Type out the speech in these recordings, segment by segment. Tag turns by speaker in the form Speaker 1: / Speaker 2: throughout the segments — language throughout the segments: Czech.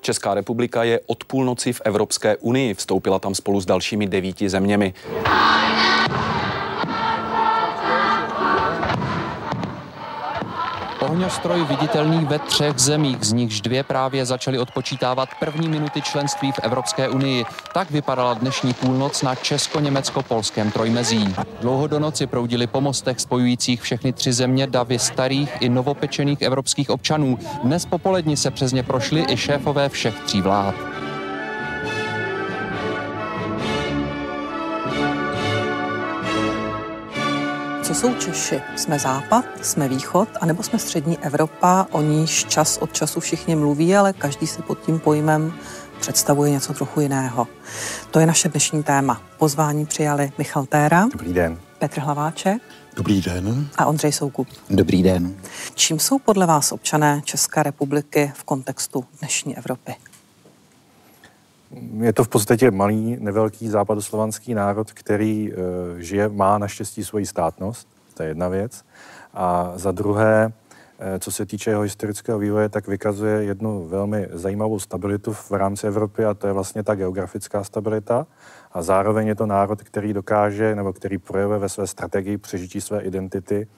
Speaker 1: Česká republika je od půlnoci v Evropské unii. Vstoupila tam spolu s dalšími devíti zeměmi.
Speaker 2: Ohňostroj viditelný ve třech zemích, z nichž dvě právě začaly odpočítávat první minuty členství v Evropské unii. Tak vypadala dnešní půlnoc na česko-německo-polském trojmezí. Dlouho do noci proudili po mostech spojujících všechny tři země davy starých i novopečených evropských občanů. Dnes popoledni se přes ně prošli i šéfové všech tří vlád.
Speaker 3: Jsou Češi? Jsme západ, jsme východ, anebo jsme střední Evropa, o níž čas od času všichni mluví, ale každý si pod tím pojmem představuje něco trochu jiného. To je naše dnešní téma. Pozvání přijali Michal Téra.
Speaker 4: Dobrý den.
Speaker 3: Petr Hlaváček.
Speaker 5: Dobrý den.
Speaker 3: A Ondřej Soukup.
Speaker 6: Dobrý den.
Speaker 3: Čím jsou podle vás občané České republiky v kontextu dnešní Evropy?
Speaker 4: Je to v podstatě malý, nevelký západoslovanský národ, který uh, žije, má naštěstí svoji státnost, to je jedna věc. A za druhé, eh, co se týče jeho historického vývoje, tak vykazuje jednu velmi zajímavou stabilitu v rámci Evropy a to je vlastně ta geografická stabilita. A zároveň je to národ, který dokáže, nebo který projevuje ve své strategii přežití své identity,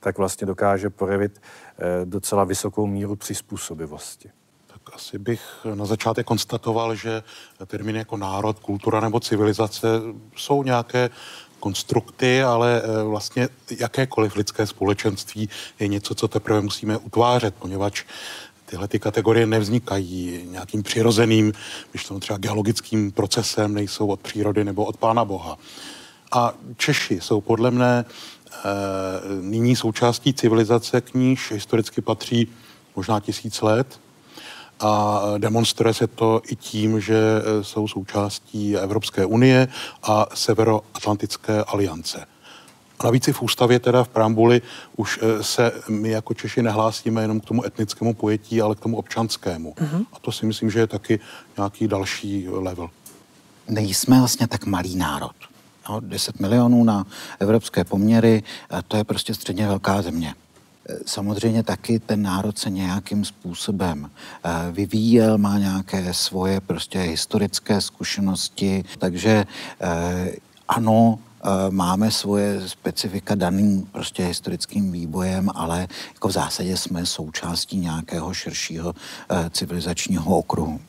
Speaker 4: tak vlastně dokáže projevit eh, docela vysokou míru přizpůsobivosti
Speaker 5: asi bych na začátek konstatoval, že termíny jako národ, kultura nebo civilizace jsou nějaké konstrukty, ale eh, vlastně jakékoliv lidské společenství je něco, co teprve musíme utvářet, poněvadž tyhle ty kategorie nevznikají nějakým přirozeným, když to třeba geologickým procesem, nejsou od přírody nebo od Pána Boha. A Češi jsou podle mne e, nyní součástí civilizace, k níž historicky patří možná tisíc let, a demonstruje se to i tím, že e, jsou součástí Evropské unie a Severoatlantické aliance. A navíc i v ústavě, teda v preambuli, už e, se my jako Češi nehlásíme jenom k tomu etnickému pojetí, ale k tomu občanskému. Uh-huh. A to si myslím, že je taky nějaký další level.
Speaker 6: Nejsme vlastně tak malý národ. No, 10 milionů na evropské poměry, to je prostě středně velká země. Samozřejmě taky ten národ se nějakým způsobem eh, vyvíjel, má nějaké svoje prostě historické zkušenosti, takže eh, ano, eh, máme svoje specifika daným prostě historickým výbojem, ale jako v zásadě jsme součástí nějakého širšího civilizačního okruhu.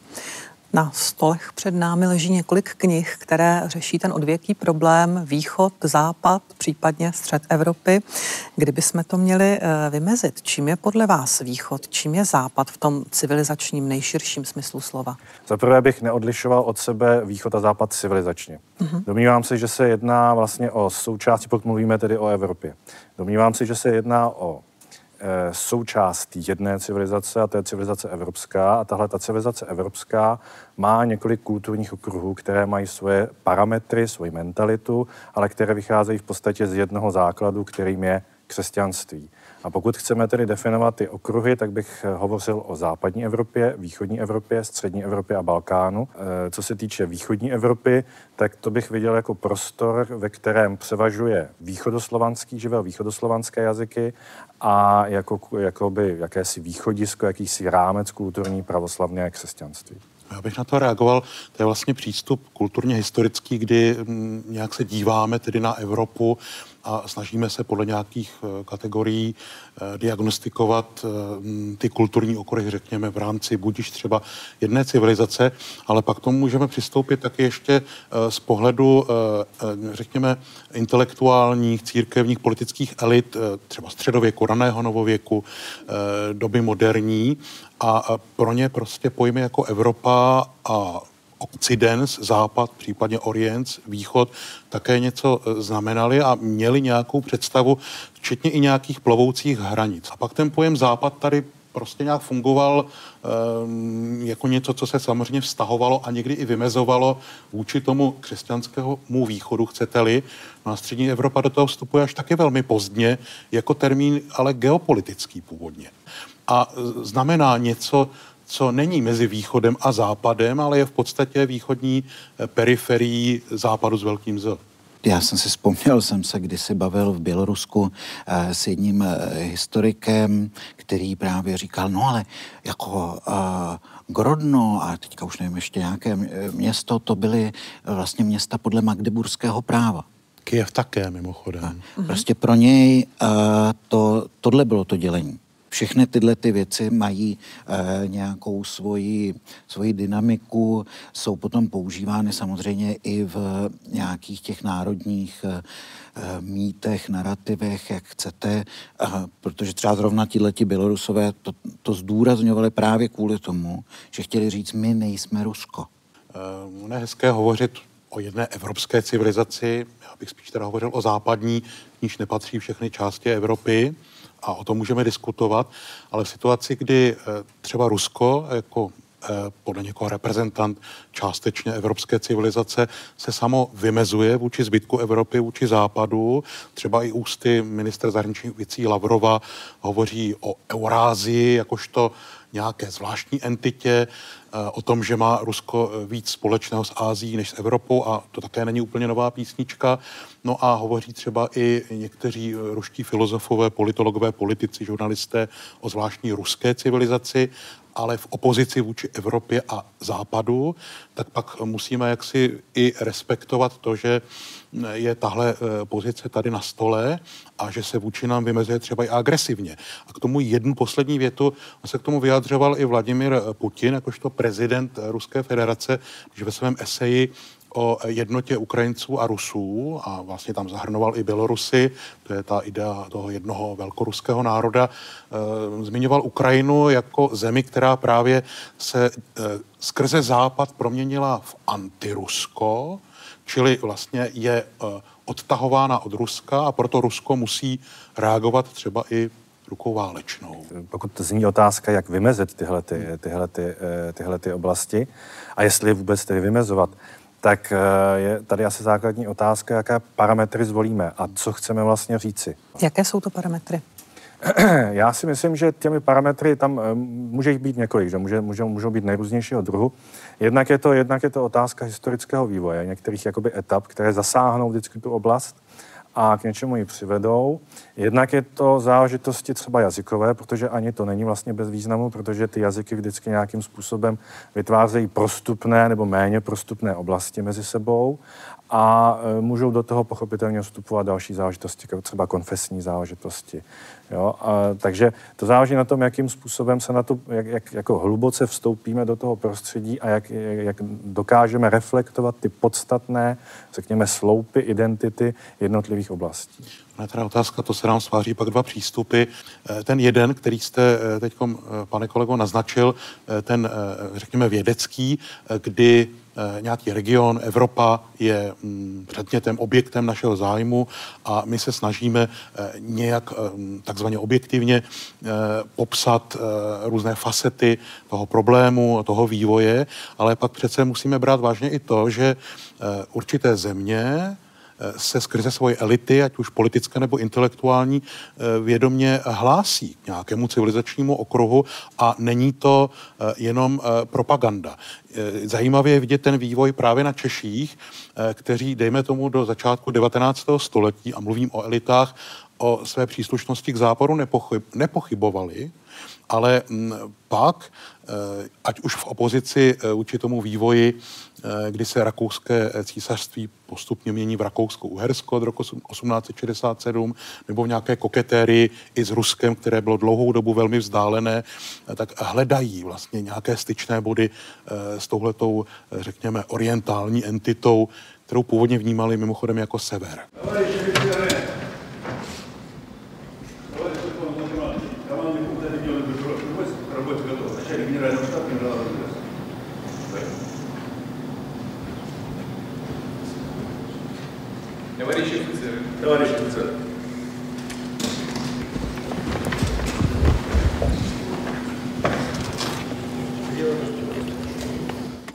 Speaker 3: Na stolech před námi leží několik knih, které řeší ten odvěký problém východ, západ, případně střed Evropy. Kdyby jsme to měli eh, vymezit, čím je podle vás východ, čím je západ v tom civilizačním nejširším smyslu slova?
Speaker 4: Za prvé bych neodlišoval od sebe východ a západ civilizačně. Uh-huh. Domnívám se, že se jedná vlastně o součástí, pokud mluvíme tedy o Evropě. Domnívám se, že se jedná o součást jedné civilizace a to je civilizace evropská. A tahle ta civilizace evropská má několik kulturních okruhů, které mají svoje parametry, svoji mentalitu, ale které vycházejí v podstatě z jednoho základu, kterým je křesťanství. A pokud chceme tedy definovat ty okruhy, tak bych eh, hovořil o západní Evropě, východní Evropě, střední Evropě a Balkánu. Eh, co se týče východní Evropy, tak to bych viděl jako prostor, ve kterém převažuje východoslovanský živel, východoslovanské jazyky a jako, jakoby jakési východisko, jakýsi rámec kulturní pravoslavné křesťanství.
Speaker 5: Já bych na to reagoval. To je vlastně přístup kulturně historický, kdy mm, nějak se díváme tedy na Evropu a snažíme se podle nějakých eh, kategorií eh, diagnostikovat eh, ty kulturní okruhy, řekněme, v rámci budiž třeba jedné civilizace, ale pak tomu můžeme přistoupit taky ještě z pohledu, řekněme, intelektuálních, církevních, politických elit, třeba středověku, raného novověku, doby moderní. A pro ně prostě pojmy jako Evropa a Occidens, západ, případně Orient, východ, také něco e, znamenali a měli nějakou představu, včetně i nějakých plovoucích hranic. A pak ten pojem západ tady prostě nějak fungoval um, jako něco, co se samozřejmě vztahovalo a někdy i vymezovalo vůči tomu křesťanskému východu, chcete-li. No a střední Evropa do toho vstupuje až taky velmi pozdě, jako termín ale geopolitický původně. a znamená něco, co není mezi východem a západem, ale je v podstatě východní periferií západu s velkým Z.
Speaker 6: Já jsem si vzpomněl, jsem se kdysi bavil v Bělorusku eh, s jedním eh, historikem, který právě říkal, no ale jako eh, Grodno a teďka už nevím ještě nějaké město, to byly vlastně města podle magdeburského práva.
Speaker 5: Kyjev také mimochodem.
Speaker 6: Prostě pro něj to, tohle bylo to dělení všechny tyhle ty věci mají e, nějakou svoji, svoji dynamiku, jsou potom používány samozřejmě i v nějakých těch národních e, mýtech, narrativech, jak chcete, e, protože třeba zrovna tihleti Bělorusové to, to zdůrazňovali právě kvůli tomu, že chtěli říct, my nejsme Rusko.
Speaker 5: E, je hezké hovořit o jedné evropské civilizaci, já bych spíš teda hovořil o západní, níž nepatří všechny části Evropy a o tom můžeme diskutovat, ale v situaci, kdy eh, třeba Rusko jako eh, podle někoho reprezentant částečně evropské civilizace se samo vymezuje vůči zbytku Evropy, vůči západu. Třeba i ústy minister zahraničních věcí Lavrova hovoří o Eurázii jakožto nějaké zvláštní entitě, eh, o tom, že má Rusko víc společného s Ázií než s Evropou a to také není úplně nová písnička. No a hovoří třeba i někteří eh, ruští filozofové, politologové, politici, žurnalisté o zvláštní ruské civilizaci ale v opozici vůči Evropě a Západu, tak pak musíme jaksi i respektovat to, že je tahle eh, pozice tady na stole a že se vůči nám vymezuje třeba i agresivně. A k tomu jednu poslední větu, on se k tomu vyjadřoval i Vladimir Putin, jakožto prezident Ruské federace, když ve svém eseji o jednotě Ukrajinců a Rusů a vlastně tam zahrnoval i Bělorusy, to je ta idea toho jednoho velkoruského národa, e, zmiňoval Ukrajinu jako zemi, která právě se e, skrze západ proměnila v antirusko, čili vlastně je e, odtahována od Ruska a proto Rusko musí reagovat třeba i rukou válečnou.
Speaker 4: Pokud zní otázka, jak vymezit tyhle, ty, tyhle, ty, tyhle ty oblasti a jestli vůbec tedy vymezovat, tak eh, je tady asi základní otázka, jaké parametry zvolíme a co chceme vlastně říci.
Speaker 3: Jaké jsou to parametry?
Speaker 4: Já si myslím, že těmi parametry tam eh, může jich být několik, že může, můžou, můžou být nejrůznějšího druhu. Jednak je, to, jednak je to otázka historického vývoje, některých jakoby etap, které zasáhnou vždycky tu oblast a k něčemu ji přivedou. Jednak je to záležitosti třeba jazykové, protože ani to není vlastně bez významu, protože ty jazyky vždycky nějakým způsobem vytvářejí prostupné nebo méně prostupné oblasti mezi sebou a e, můžou do toho pochopitelně vstupovat další záležitosti, jako třeba konfesní záležitosti. Jo? A, takže to záleží na tom, jakým způsobem se na to, jak, jak jako hluboce vstoupíme do toho prostředí a jak, jak dokážeme reflektovat ty podstatné, řekněme, sloupy identity jednotlivých oblastí.
Speaker 5: Na teda otázka, to se nám sváří pak dva přístupy. E, ten jeden, který jste e, teď, pane kolego, naznačil, ten, řekněme, vědecký, kdy Eh, nějaký region, Evropa je mm, předmětem, objektem našeho zájmu a my se snažíme eh, nějak eh, takzvaně objektivně popsat různé facety toho problému, toho vývoje, ale pak přece musíme brát vážně i to, že určité země se skrze svoje elity, ať už politické nebo intelektuální, vědomě hlásí k nějakému civilizačnímu okruhu a není to jenom propaganda. Eh, zajímavě je vidět ten vývoj právě na Češích, eh, kteří, dejme tomu, do začátku 19. století, a mluvím o elitách, o své příslušnosti k západu nepochyb, nepochybovali, ale mm, pak, eh, ať už v opozici vůči tomu vývoji Eh, kdy se rakouské eh, císařství postupně mění v Rakousko-Uhersko od roku 1867, nebo v nějaké koketérii i s Ruskem, které bylo dlouhou dobu velmi vzdálené, eh, tak hledají vlastně nějaké styčné body s touhletou, řekněme, orientální entitou, kterou původně vnímali mimochodem jako sever.
Speaker 7: Товарищ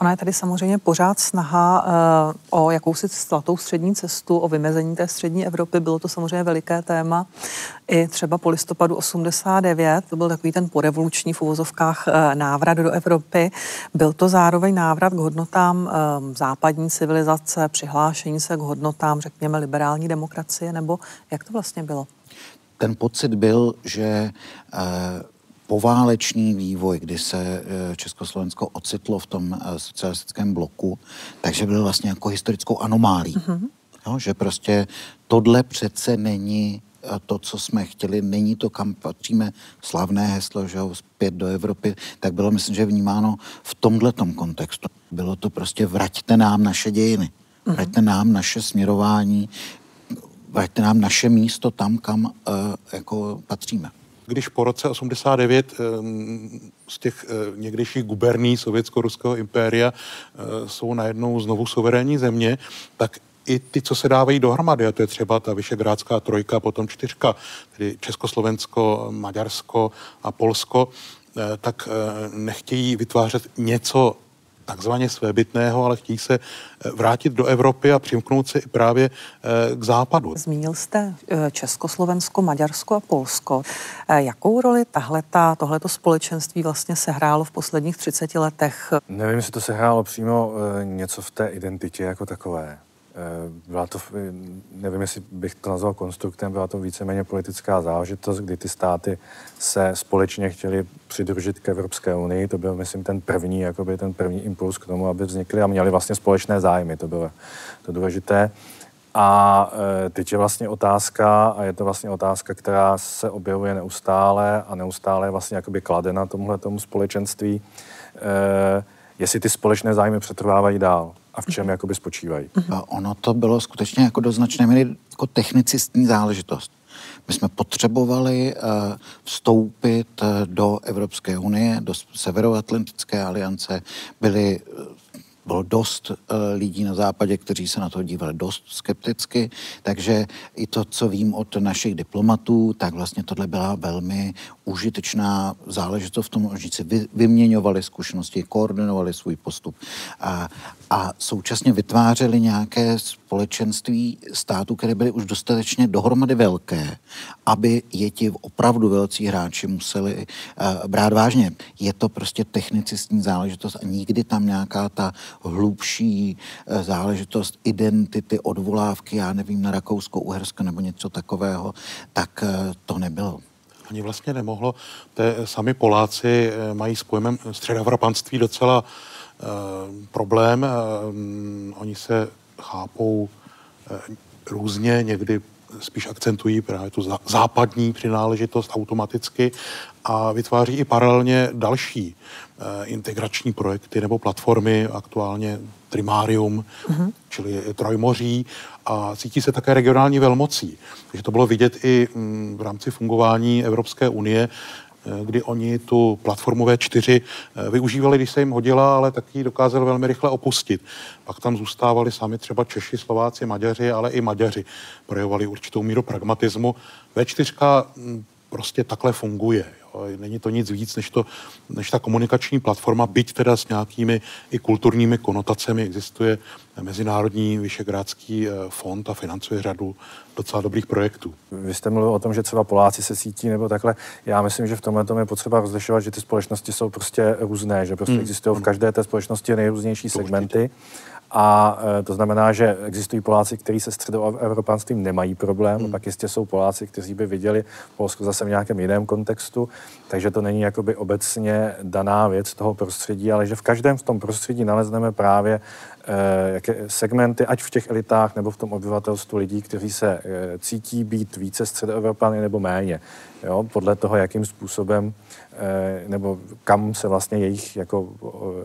Speaker 3: Ona je tady samozřejmě pořád snaha uh, o jakousi zlatou střední cestu, o vymezení té střední Evropy. Bylo to samozřejmě veliké téma. I třeba po listopadu 89, to byl takový ten porevoluční v uvozovkách uh, návrat do Evropy. Byl to zároveň návrat k hodnotám uh, západní civilizace, přihlášení se k hodnotám, řekněme, liberální demokracie, nebo jak to vlastně bylo?
Speaker 6: Ten pocit byl, že uh, poválečný vývoj, kdy se eh, Československo ocitlo v tom eh, socialistickém bloku, takže byl vlastně jako historickou anomálí. Mm-hmm. Jo, že prostě tohle přece není eh, to, co jsme chtěli, není to, kam patříme, slavné heslo, že jo, zpět do Evropy, tak bylo, myslím, že vnímáno v tomhle kontextu. Bylo to prostě vraťte nám naše dějiny, mm-hmm. vraťte nám naše směrování, vraťte nám naše místo tam, kam uh, jako patříme
Speaker 5: když po roce 89 z těch eh, někdejších guberní sovětsko-ruského impéria eh, jsou najednou znovu suverénní země, tak i ty, co se dávají dohromady, a to je třeba ta Vyšegrádská trojka, potom čtyřka, tedy Československo, Maďarsko a Polsko, eh, tak nechtějí vytvářet něco takzvaně svébytného, ale chtějí se eh, vrátit do Evropy a přimknout se i právě eh, k západu.
Speaker 3: Zmínil jste eh, Československo, Maďarsko a Polsko. Jakou roli tahleta, tohleto společenství vlastně sehrálo v posledních 30 letech?
Speaker 4: Nevím, jestli to sehrálo přímo něco v té identitě jako takové. Eh, byla to, nevím, jestli bych to nazval konstruktem, byla to víceméně politická záležitost, kdy ty státy se společně chtěli přidružit k Evropské unii. To byl, myslím, ten první, jakoby ten první impuls k tomu, aby vznikly a měli vlastně společné zájmy. To bylo to důležité. A e, teď je vlastně otázka, a je to vlastně otázka, která se objevuje neustále a neustále je vlastně jakoby kladena tomuhle tomu společenství, jestli ty společné zájmy přetrvávají dál a v čem mhm. jakoby spočívají.
Speaker 6: Ono to bylo skutečně jako do značné míry jako technicistní záležitost. My jsme potřebovali uh, vstoupit uh, do Evropské unie, do Severoatlantické aliance, byli uh, bylo dost uh, lidí na západě, kteří se na to dívali dost skepticky, takže i to, co vím od našich diplomatů, tak vlastně tohle byla velmi užitečná záležitost v tom, že si vy, vyměňovali zkušenosti, koordinovali svůj postup a, a současně vytvářeli nějaké společenství států, které byly už dostatečně dohromady velké, aby je ti opravdu velcí hráči museli uh, brát vážně. Je to prostě technicistní záležitost a nikdy tam nějaká ta hlubší uh, záležitost identity, odvolávky, já nevím, na Rakousko, Uhersko nebo něco takového, tak uh, to nebylo
Speaker 5: ani vlastně nemohlo. Te, sami Poláci mají s pojmem středoevropanství docela uh, problém. Uh, oni se chápou uh, různě, někdy spíš akcentují právě tu západní přináležitost automaticky a vytváří i paralelně další uh, integrační projekty nebo platformy, aktuálně Trimárium, uh-huh. čili Trojmoří a cítí se také regionální velmocí. Takže to bylo vidět i mm, v rámci fungování Evropské unie, eh, kdy oni tu platformu V4 eh, využívali, když se jim hodila, ale taky dokázali velmi rychle opustit. Pak tam zůstávali sami třeba Češi, Slováci, Maďaři, ale i Maďaři. Projevovali určitou míru pragmatismu. V4 mm, prostě takhle funguje. Není to nic víc než, to, než ta komunikační platforma, byť teda s nějakými i kulturními konotacemi. Existuje Mezinárodní Vyšegrádský eh, fond a financuje řadu docela dobrých projektů.
Speaker 4: Vy jste mluvil o tom, že třeba Poláci se cítí nebo takhle. Já myslím, že v tomhle tom je potřeba rozlišovat, že ty společnosti jsou prostě různé, že prostě mm. existují v každé té společnosti nejrůznější to segmenty. Určitě a e, to znamená, že existují Poláci, kteří se středoevropanstvím nemají problém, hmm. pak jistě jsou Poláci, kteří by viděli Polsko zase v nějakém jiném kontextu, takže to není jakoby obecně daná věc toho prostředí, ale že v každém v tom prostředí nalezneme právě e, jaké segmenty, ať v těch elitách nebo v tom obyvatelstvu lidí, kteří se e, cítí být více středoevropany nebo méně, jo, podle toho, jakým způsobem Eh, nebo kam se vlastně jejich jako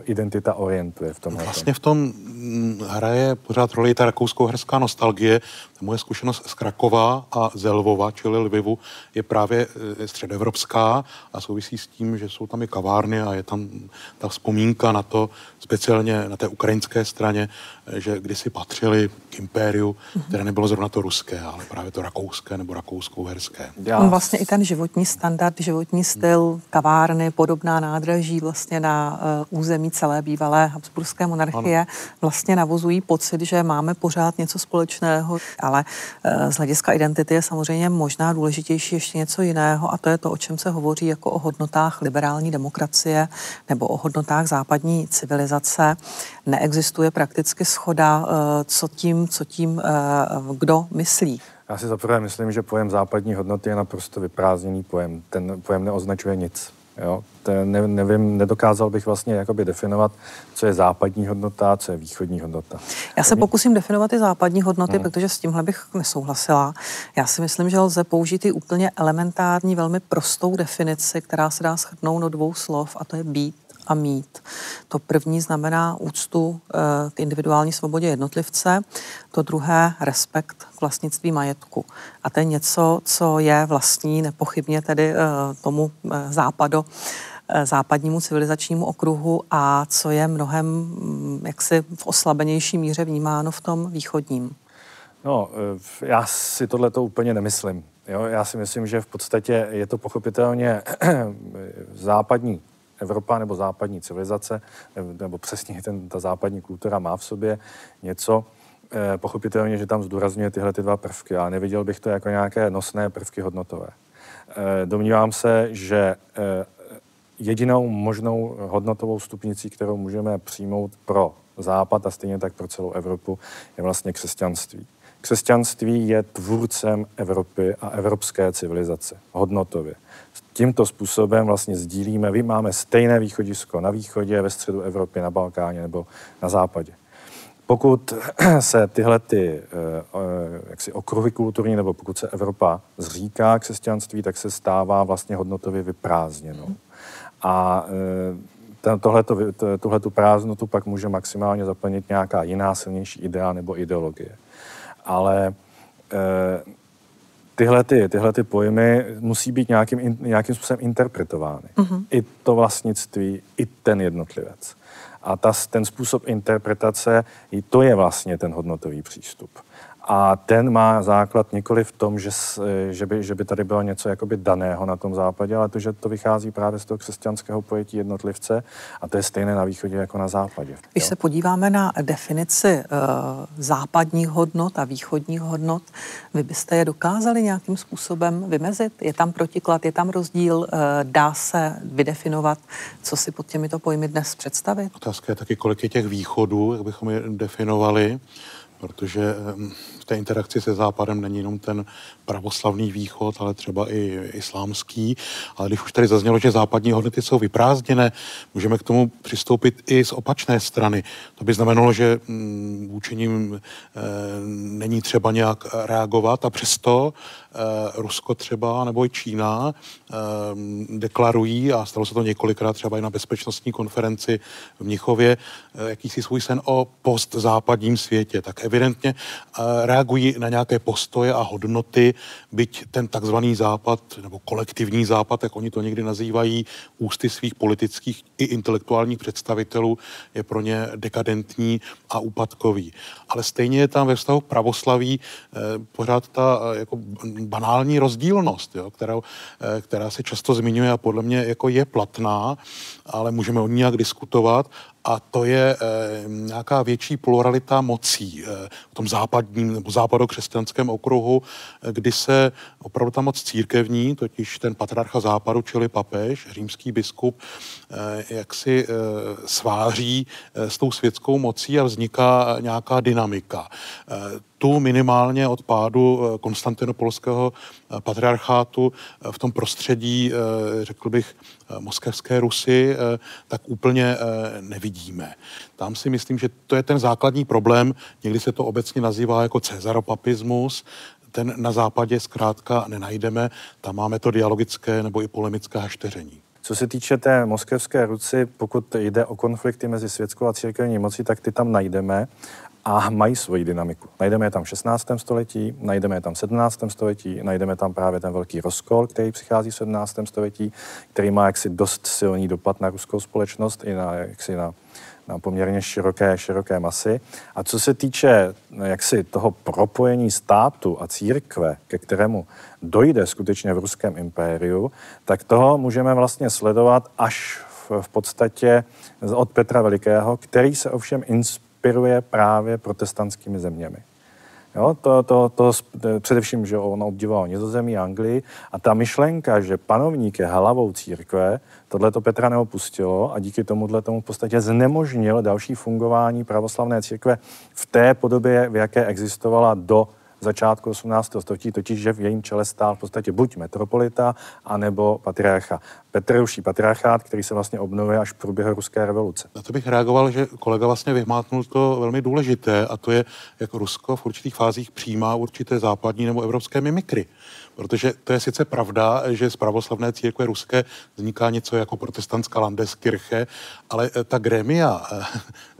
Speaker 4: identita orientuje v tom.
Speaker 5: Vlastně v tom mm, hraje pořád roli ta rakousko-herská nostalgie. Moje zkušenost z Krakova a ze Lvova, čili Lvivu, je právě e, středoevropská a souvisí s tím, že jsou tam i kavárny a je tam ta vzpomínka na to, speciálně na té ukrajinské straně, e, že kdysi patřili k impériu, které nebylo zrovna to ruské, ale právě to rakouské nebo rakousko-herské.
Speaker 3: Já... Vlastně i ten životní standard, životní styl, kavárny, podobná nádraží vlastně na uh, území celé bývalé Habsburské monarchie ano. vlastně navozují pocit, že máme pořád něco společného, ale uh, z hlediska identity je samozřejmě možná důležitější ještě něco jiného a to je to, o čem se hovoří jako o hodnotách liberální demokracie nebo o hodnotách západní civilizace. Neexistuje prakticky schoda, uh, co tím, co tím uh, kdo myslí.
Speaker 4: Já si zaprvé myslím, že pojem západní hodnoty je naprosto vyprázdněný pojem. Ten pojem neoznačuje nic. Jo? Ne, nevím, nedokázal bych vlastně jakoby definovat, co je západní hodnota, co je východní hodnota.
Speaker 3: Já se pokusím definovat i západní hodnoty, hmm. protože s tímhle bych nesouhlasila. Já si myslím, že lze použít i úplně elementární, velmi prostou definici, která se dá shrnout do dvou slov, a to je být a mít. To první znamená úctu eh, k individuální svobodě jednotlivce, to druhé respekt k vlastnictví majetku. A to je něco, co je vlastní nepochybně tedy eh, tomu eh, západo, západnímu civilizačnímu okruhu a co je mnohem mm, jaksi v oslabenější míře vnímáno v tom východním.
Speaker 4: No, já si tohle to úplně nemyslím. Jo, já si myslím, že v podstatě je to pochopitelně západní Evropa nebo západní civilizace, nebo přesně ten, ta západní kultura má v sobě něco, eh, pochopitelně, že tam zdůrazňuje tyhle ty dva prvky, ale neviděl bych to jako nějaké nosné prvky hodnotové. Eh, domnívám se, že eh, jedinou možnou hodnotovou stupnicí, kterou můžeme přijmout pro Západ a stejně tak pro celou Evropu, je vlastně křesťanství. Křesťanství je tvůrcem Evropy a evropské civilizace hodnotově tímto způsobem vlastně sdílíme, vy máme stejné východisko na východě, ve středu Evropy, na Balkáně nebo na západě. Pokud se tyhle ty eh, eh, jaksi okruhy kulturní, nebo pokud se Evropa zříká křesťanství, tak se stává vlastně hodnotově vyprázdněnou. A eh, tohle tu prázdnotu pak může maximálně zaplnit nějaká jiná silnější idea nebo ideologie. Ale tyhle, ty, tyhle ty pojmy musí být nějakým, nějakým způsobem interpretovány. Mm-hmm. I to vlastnictví, i ten jednotlivec. A ta, ten způsob interpretace, i to je vlastně ten hodnotový přístup. A ten má základ nikoli v tom, že, že, by, že by tady bylo něco jakoby daného na tom západě, ale to, že to vychází právě z toho křesťanského pojetí jednotlivce a to je stejné na východě jako na západě.
Speaker 3: Když jo? se podíváme na definici uh, západních hodnot a východních hodnot, vy byste je dokázali nějakým způsobem vymezit? Je tam protiklad, je tam rozdíl, uh, dá se vydefinovat, co si pod těmito pojmy dnes představit?
Speaker 5: Otázka je taky, kolik je těch východů, jak bychom je definovali protože v té interakci se Západem není jenom ten pravoslavný východ, ale třeba i islámský. Ale když už tady zaznělo, že západní hodnoty jsou vyprázdněné, můžeme k tomu přistoupit i z opačné strany. To by znamenalo, že mm, vůči ním e, není třeba nějak reagovat a přesto e, Rusko třeba nebo i Čína e, deklarují, a stalo se to několikrát třeba i na bezpečnostní konferenci v Mnichově, jakýsi svůj sen o postzápadním světě. Tak evidentně reagují na nějaké postoje a hodnoty, byť ten takzvaný západ, nebo kolektivní západ, jak oni to někdy nazývají, ústy svých politických i intelektuálních představitelů, je pro ně dekadentní a úpadkový. Ale stejně je tam ve vztahu k pravoslaví eh, pořád ta eh, jako banální rozdílnost, jo, která, eh, která se často zmiňuje a podle mě jako je platná, ale můžeme o ní nějak diskutovat a to je e, nějaká větší pluralita mocí e, v tom západním nebo západokřesťanském okruhu, e, kdy se opravdu ta moc církevní, totiž ten patriarcha západu, čili papež, římský biskup, e, jak si e, sváří e, s tou světskou mocí a vzniká nějaká dynamika. E, tu minimálně od pádu konstantinopolského patriarchátu v tom prostředí, řekl bych, moskevské Rusy, tak úplně nevidíme. Tam si myslím, že to je ten základní problém. Někdy se to obecně nazývá jako cezaropapismus, ten na západě zkrátka nenajdeme. Tam máme to dialogické nebo i polemické hašteření.
Speaker 4: Co se týče té moskevské Rusy, pokud jde o konflikty mezi světskou a církevní mocí, tak ty tam najdeme a mají svoji dynamiku. Najdeme je tam v 16. století, najdeme je tam v 17. století, najdeme tam právě ten velký rozkol, který přichází v 17. století, který má jaksi dost silný dopad na ruskou společnost i na, jaksi na na poměrně široké, široké masy. A co se týče jaksi toho propojení státu a církve, ke kterému dojde skutečně v ruském impériu, tak toho můžeme vlastně sledovat až v, v podstatě od Petra Velikého, který se ovšem inspiruje právě protestantskými zeměmi. Jo, to, to, to, to především, že on obdivoval Nizozemí, Anglii a ta myšlenka, že panovník je hlavou církve, tohle to Petra neopustilo a díky tomuhle tomu v podstatě znemožnil další fungování pravoslavné církve v té podobě, v jaké existovala do začátku 18. století, totiž, že v jejím čele stál v podstatě buď metropolita, anebo patriarcha. Petr ruší patriarchát, který se vlastně obnovuje až v průběhu ruské revoluce.
Speaker 5: Na to bych reagoval, že kolega vlastně vyhmátnul to velmi důležité, a to je, jak Rusko v určitých fázích přijímá určité západní nebo evropské mimikry. Protože to je sice pravda, že z pravoslavné církve ruské vzniká něco jako protestantská Landeskirche, ale eh, ta grémia, eh,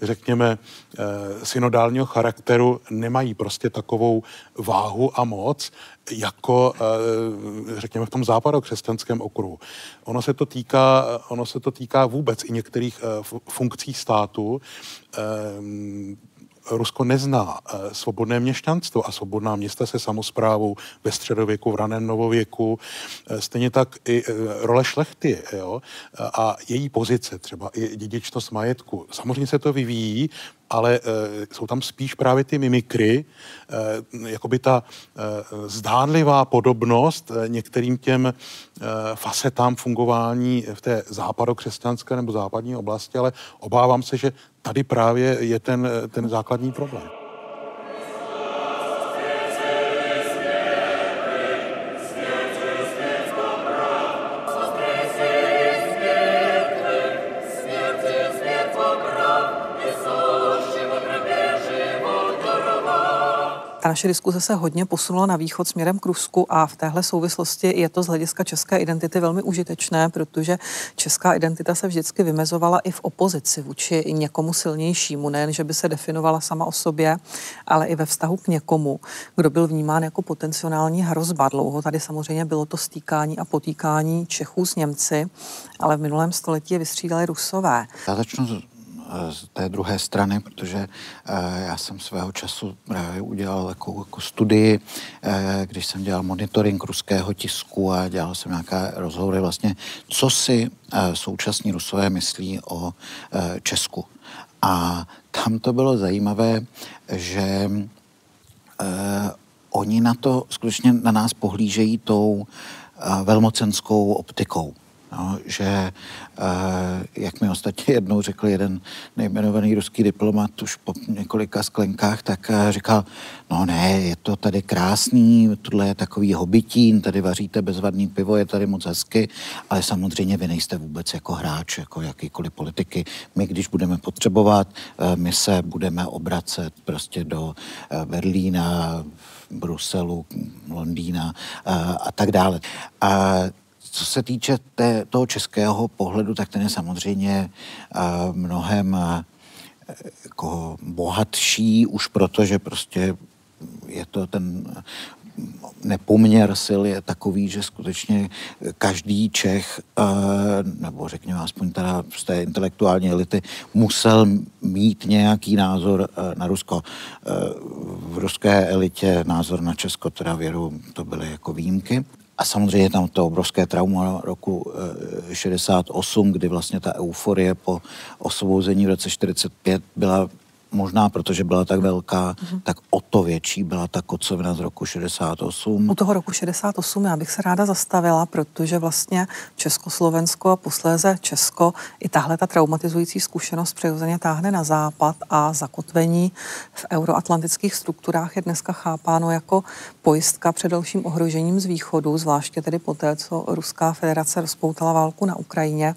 Speaker 5: řekněme, eh, synodálního charakteru nemají prostě takovou váhu a moc, jako, řekněme, v tom západokřesťanském okruhu. Ono se to týká, ono se to týká vůbec i některých funkcí státu. Rusko nezná eh, svobodné měšťanstvo a svobodná města se samozprávou ve středověku, v raném novověku. Eh, stejně tak i eh, role šlechty jo? a její pozice, třeba i dědičnost majetku. Samozřejmě se to vyvíjí, ale e, jsou tam spíš právě ty mimikry, e, jakoby ta e, zdánlivá podobnost e, některým těm e, facetám fungování v té západokřesťanské nebo západní oblasti, ale obávám se, že tady právě je ten, ten základní problém.
Speaker 3: Ta naše diskuze se hodně posunula na východ směrem k Rusku a v téhle souvislosti je to z hlediska české identity velmi užitečné, protože česká identita se vždycky vymezovala i v opozici vůči někomu silnějšímu, nejen, že by se definovala sama o sobě, ale i ve vztahu k někomu, kdo byl vnímán jako potenciální hrozba. Dlouho tady samozřejmě bylo to stýkání a potýkání Čechů s Němci, ale v minulém století je vystřídali Rusové.
Speaker 6: Já začnu z té druhé strany, protože eh, já jsem svého času právě udělal jako, jako studii, eh, když jsem dělal monitoring ruského tisku a dělal jsem nějaké rozhovory vlastně, co si eh, současní rusové myslí o Česku. A tam to bylo zajímavé, že oni na to skutečně na nás pohlížejí tou velmocenskou optikou. No, že, eh, jak mi ostatně jednou řekl jeden nejmenovaný ruský diplomat už po několika sklenkách, tak eh, říkal, no ne, je to tady krásný, tohle je takový hobitín, tady vaříte bezvadný pivo, je tady moc hezky, ale samozřejmě vy nejste vůbec jako hráč, jako jakýkoliv politiky. My, když budeme potřebovat, eh, my se budeme obracet prostě do Berlína, Bruselu, Londýna a tak dále. A co se týče té, toho českého pohledu, tak ten je samozřejmě uh, mnohem uh, jako bohatší už proto, že prostě je to ten nepoměr sil je takový, že skutečně každý Čech, nebo řekněme aspoň teda z té intelektuální elity, musel mít nějaký názor na Rusko. V ruské elitě názor na Česko, teda věru, to byly jako výjimky. A samozřejmě tam to obrovské trauma roku 68, eh, kdy vlastně ta euforie po osvobození v roce 45 byla možná protože byla tak velká, mm-hmm. tak o to větší byla ta kocovina z roku 68.
Speaker 3: U toho roku 68 já bych se ráda zastavila, protože vlastně Československo a posléze Česko i tahle ta traumatizující zkušenost přirozeně táhne na západ a zakotvení v euroatlantických strukturách je dneska chápáno jako pojistka před dalším ohrožením z východu, zvláště tedy poté, co Ruská federace rozpoutala válku na Ukrajině.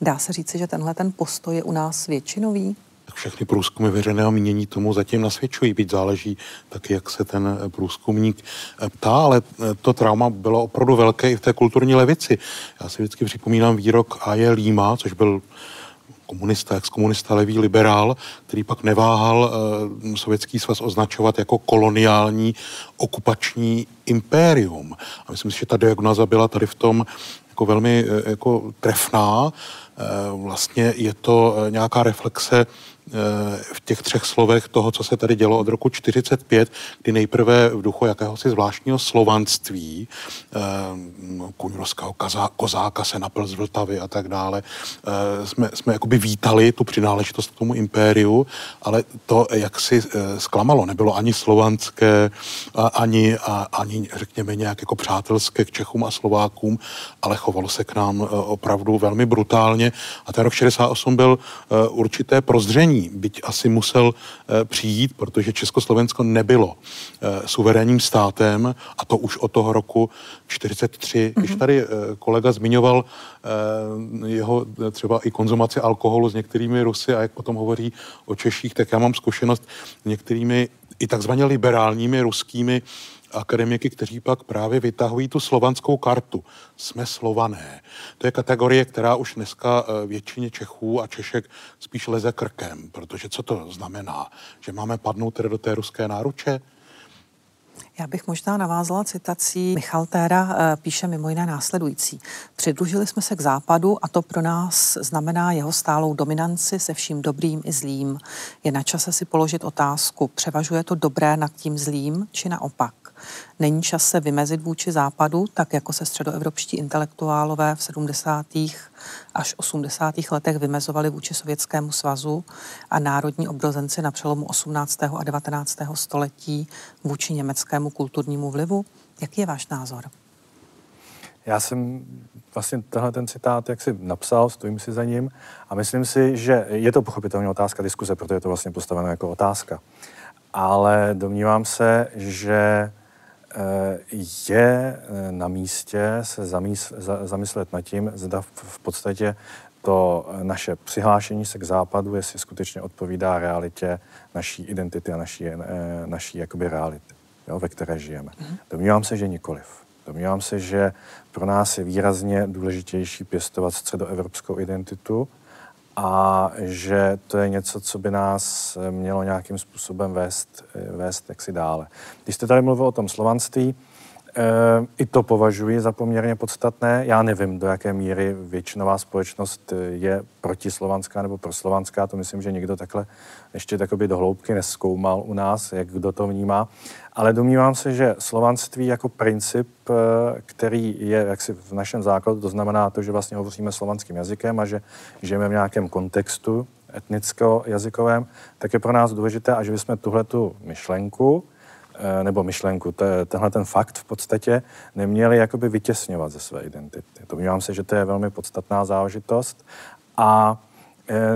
Speaker 3: Dá se říci, že tenhle ten postoj je u nás většinový?
Speaker 5: Tak všechny průzkumy veřejného mínění tomu zatím nasvědčují. Být záleží taky, jak se ten eh, průzkumník eh, ptá, ale eh, to trauma bylo opravdu velké i v té kulturní levici. Já si vždycky připomínám výrok A. je Líma, což byl komunista, ex-komunista, levý liberál, který pak neváhal uh, Sovětský svaz označovat jako koloniální okupační impérium. A myslím si, že ta diagnoza byla tady v tom jako velmi jako trefná. Vlastně je to nějaká reflexe v těch třech slovech toho, co se tady dělo od roku 45, kdy nejprve v duchu jakéhosi zvláštního slovanství, eh, kuňrovského kozáka se napil z Vltavy a tak dále, eh, jsme, jsme jakoby vítali tu přináležitost k tomu impériu, ale to jak si eh, zklamalo. Nebylo ani slovanské, ani, ani řekněme nějak jako přátelské k Čechům a Slovákům, ale chovalo se k nám opravdu velmi brutálně. A ten rok 68 byl určité prozření byť asi musel eh, přijít, protože Československo nebylo eh, suverénním státem a to už od toho roku 43. Mm-hmm. Když tady eh, kolega zmiňoval jeho třeba i konzumaci alkoholu s některými Rusy a jak potom hovoří o Češích, tak já mám zkušenost s některými i takzvaně liberálními ruskými akademiky, kteří pak právě vytahují tu slovanskou kartu. Jsme slované. To je kategorie, která už dneska eh, většině Čechů a Češek spíš leze krkem, protože co to znamená? Že máme padnout tedy do té ruské náruče?
Speaker 3: Já bych možná navázala citací. Michal Téra eh, píše mimo jiné následující. Přidružili jsme se k západu a to pro nás znamená jeho stálou dominanci se vším dobrým i zlým. Je na čase si položit otázku, převažuje to dobré nad tím zlým, či naopak? Není čas se vymezit vůči západu, tak jako se středoevropští intelektuálové v 70. až 80. letech vymezovali vůči Sovětskému svazu a národní obrozenci na přelomu 18. a 19. století vůči německému kulturnímu vlivu? Jaký je váš názor?
Speaker 4: Já jsem vlastně tenhle ten citát, jak si napsal, stojím si za ním a myslím si, že je to pochopitelně otázka diskuze, protože je to vlastně postaveno jako otázka. Ale domnívám se, že je eh, na místě se zamyslet nad tím, zda v podstatě to naše přihlášení se k západu, jestli skutečně odpovídá realitě naší identity a naší, eh, naší jakoby reality, jo, ve které žijeme. Mm-hmm. Domnívám se, že nikoliv. Domnívám se, že pro nás je výrazně důležitější pěstovat středoevropskou identitu, a že to je něco, co by nás mělo nějakým způsobem vést, vést jaksi dále. Když jste tady mluvil o tom slovanství, Eh, I to považuji za poměrně podstatné. Já nevím, do jaké míry většinová společnost eh, je protislovanská nebo proslovanská. To myslím, že nikdo takhle ještě takoby do hloubky neskoumal u nás, jak kdo to vnímá. Ale domnívám se, že slovanství jako princip, eh, který je jaksi v našem základu, to znamená to, že vlastně hovoříme slovanským jazykem a že žijeme v nějakém kontextu etnicko-jazykovém, tak je pro nás důležité a že bychom tuhle tu myšlenku, Eh, nebo myšlenku, tenhle ten fakt v podstatě neměli jakoby vytěsňovat ze své identity. Domnívám se, že to je velmi podstatná záležitost a Eh,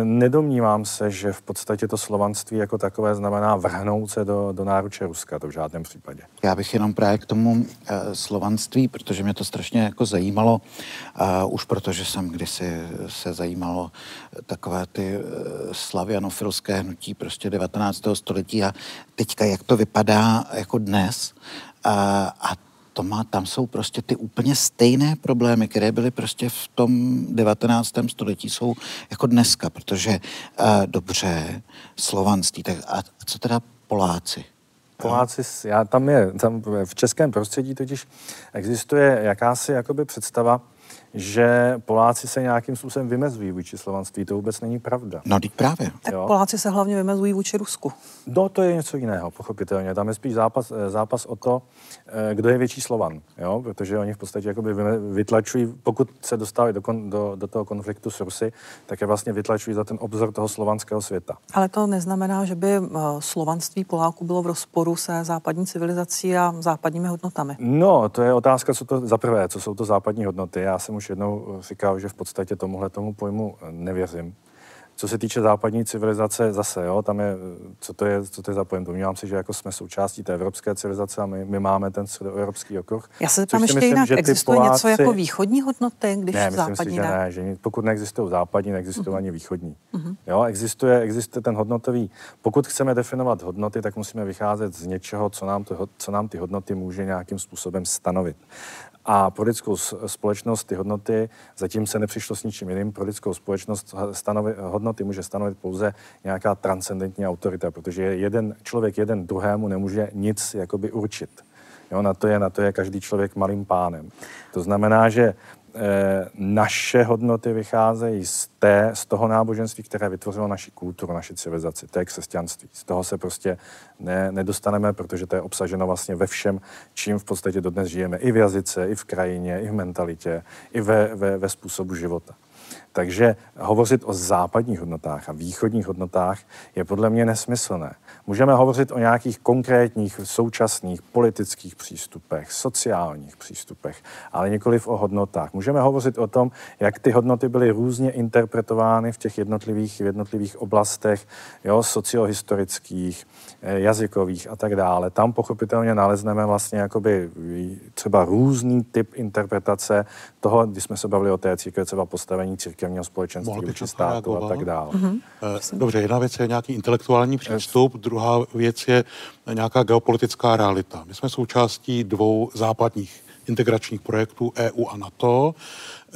Speaker 4: nedomnívám se, že v podstatě to slovanství jako takové znamená vrhnout se do, do náruče Ruska, to v žádném případě.
Speaker 6: Já bych jenom právě k tomu uh, slovanství, protože mě to strašně jako zajímalo, uh, už protože jsem kdysi se zajímalo takové ty uh, slavianofilské hnutí prostě 19. století a teďka jak to vypadá jako dnes a to má, tam jsou prostě ty úplně stejné problémy, které byly prostě v tom 19. století, jsou jako dneska, protože uh, dobře, slovanství, tak a co teda Poláci?
Speaker 4: Poláci, já tam je, tam v českém prostředí totiž existuje jakási jakoby představa, že Poláci se nějakým způsobem vymezují vůči slovanství. To vůbec není pravda.
Speaker 6: No, teď právě.
Speaker 3: Tak jo? Poláci se hlavně vymezují vůči Rusku.
Speaker 4: No, to je něco jiného, pochopitelně. Tam je spíš zápas, eh, zápas o to, eh, kdo je větší Slovan, jo? protože oni v podstatě jakoby vytlačují, pokud se dostávají do, kon, do, do toho konfliktu s Rusy, tak je vlastně vytlačují za ten obzor toho slovanského světa.
Speaker 3: Ale to neznamená, že by eh, slovanství Poláků bylo v rozporu se západní civilizací a západními hodnotami.
Speaker 4: No, to je otázka, co to za prvé, co jsou to západní hodnoty. Já jsem už jednou říkal, že v podstatě tomuhle tomu pojmu nevěřím. Co se týče západní civilizace, zase, jo, tam je, co to je, co to je za pojem. Domnívám se, že jako jsme součástí té evropské civilizace a my, my máme ten středoevropský okruh.
Speaker 3: Já se tam ještě myslím, jinak, existuje Poláci... něco jako východní hodnoty, když
Speaker 4: ne,
Speaker 3: západní
Speaker 4: si, že ne? ne že pokud neexistují západní, neexistují uh-huh. ani východní. Uh-huh. Jo, existuje, existuje ten hodnotový. Pokud chceme definovat hodnoty, tak musíme vycházet z něčeho, co nám, to, co nám ty hodnoty může nějakým způsobem stanovit. A pro lidskou společnost ty hodnoty, zatím se nepřišlo s ničím jiným, pro lidskou společnost stanovi, hodnoty může stanovit pouze nějaká transcendentní autorita, protože jeden člověk jeden druhému nemůže nic jakoby určit. Jo, na, to je, na to je každý člověk malým pánem. To znamená, že naše hodnoty vycházejí z, té, z toho náboženství, které vytvořilo naši kulturu, naši civilizaci, to je křesťanství. Z toho se prostě ne, nedostaneme, protože to je obsaženo vlastně ve všem, čím v podstatě dodnes žijeme. I v jazyce, i v krajině, i v mentalitě, i ve, ve, ve způsobu života. Takže hovořit o západních hodnotách a východních hodnotách je podle mě nesmyslné. Můžeme hovořit o nějakých konkrétních současných politických přístupech, sociálních přístupech, ale nikoliv o hodnotách. Můžeme hovořit o tom, jak ty hodnoty byly různě interpretovány v těch jednotlivých, v jednotlivých oblastech, jo, sociohistorických, eh, jazykových a tak dále. Tam pochopitelně nalezneme vlastně jakoby třeba různý typ interpretace toho, když jsme se bavili o té církve, třeba postavení církevního společenství vůči státu a tak dále. Mm-hmm.
Speaker 5: Dobře, jedna věc je nějaký intelektuální přístup, druhá věc je nějaká geopolitická realita. My jsme součástí dvou západních integračních projektů EU a NATO.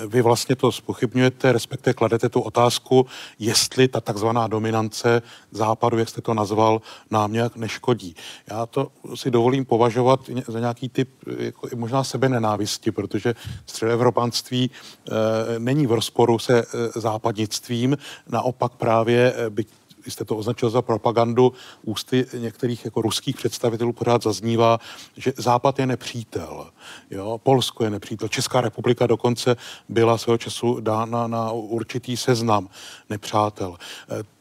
Speaker 5: Vy vlastně to spochybňujete, respektive kladete tu otázku, jestli ta takzvaná dominance západu, jak jste to nazval, nám nějak neškodí. Já to si dovolím považovat za nějaký typ jako možná sebe nenávisti, protože středoevropánství e, není v rozporu se e, západnictvím, naopak právě, e, byť vy jste to označil za propagandu, ústy některých jako ruských představitelů pořád zaznívá, že Západ je nepřítel. Jo? Polsko je nepřítel. Česká republika dokonce byla svého času dána na určitý seznam nepřátel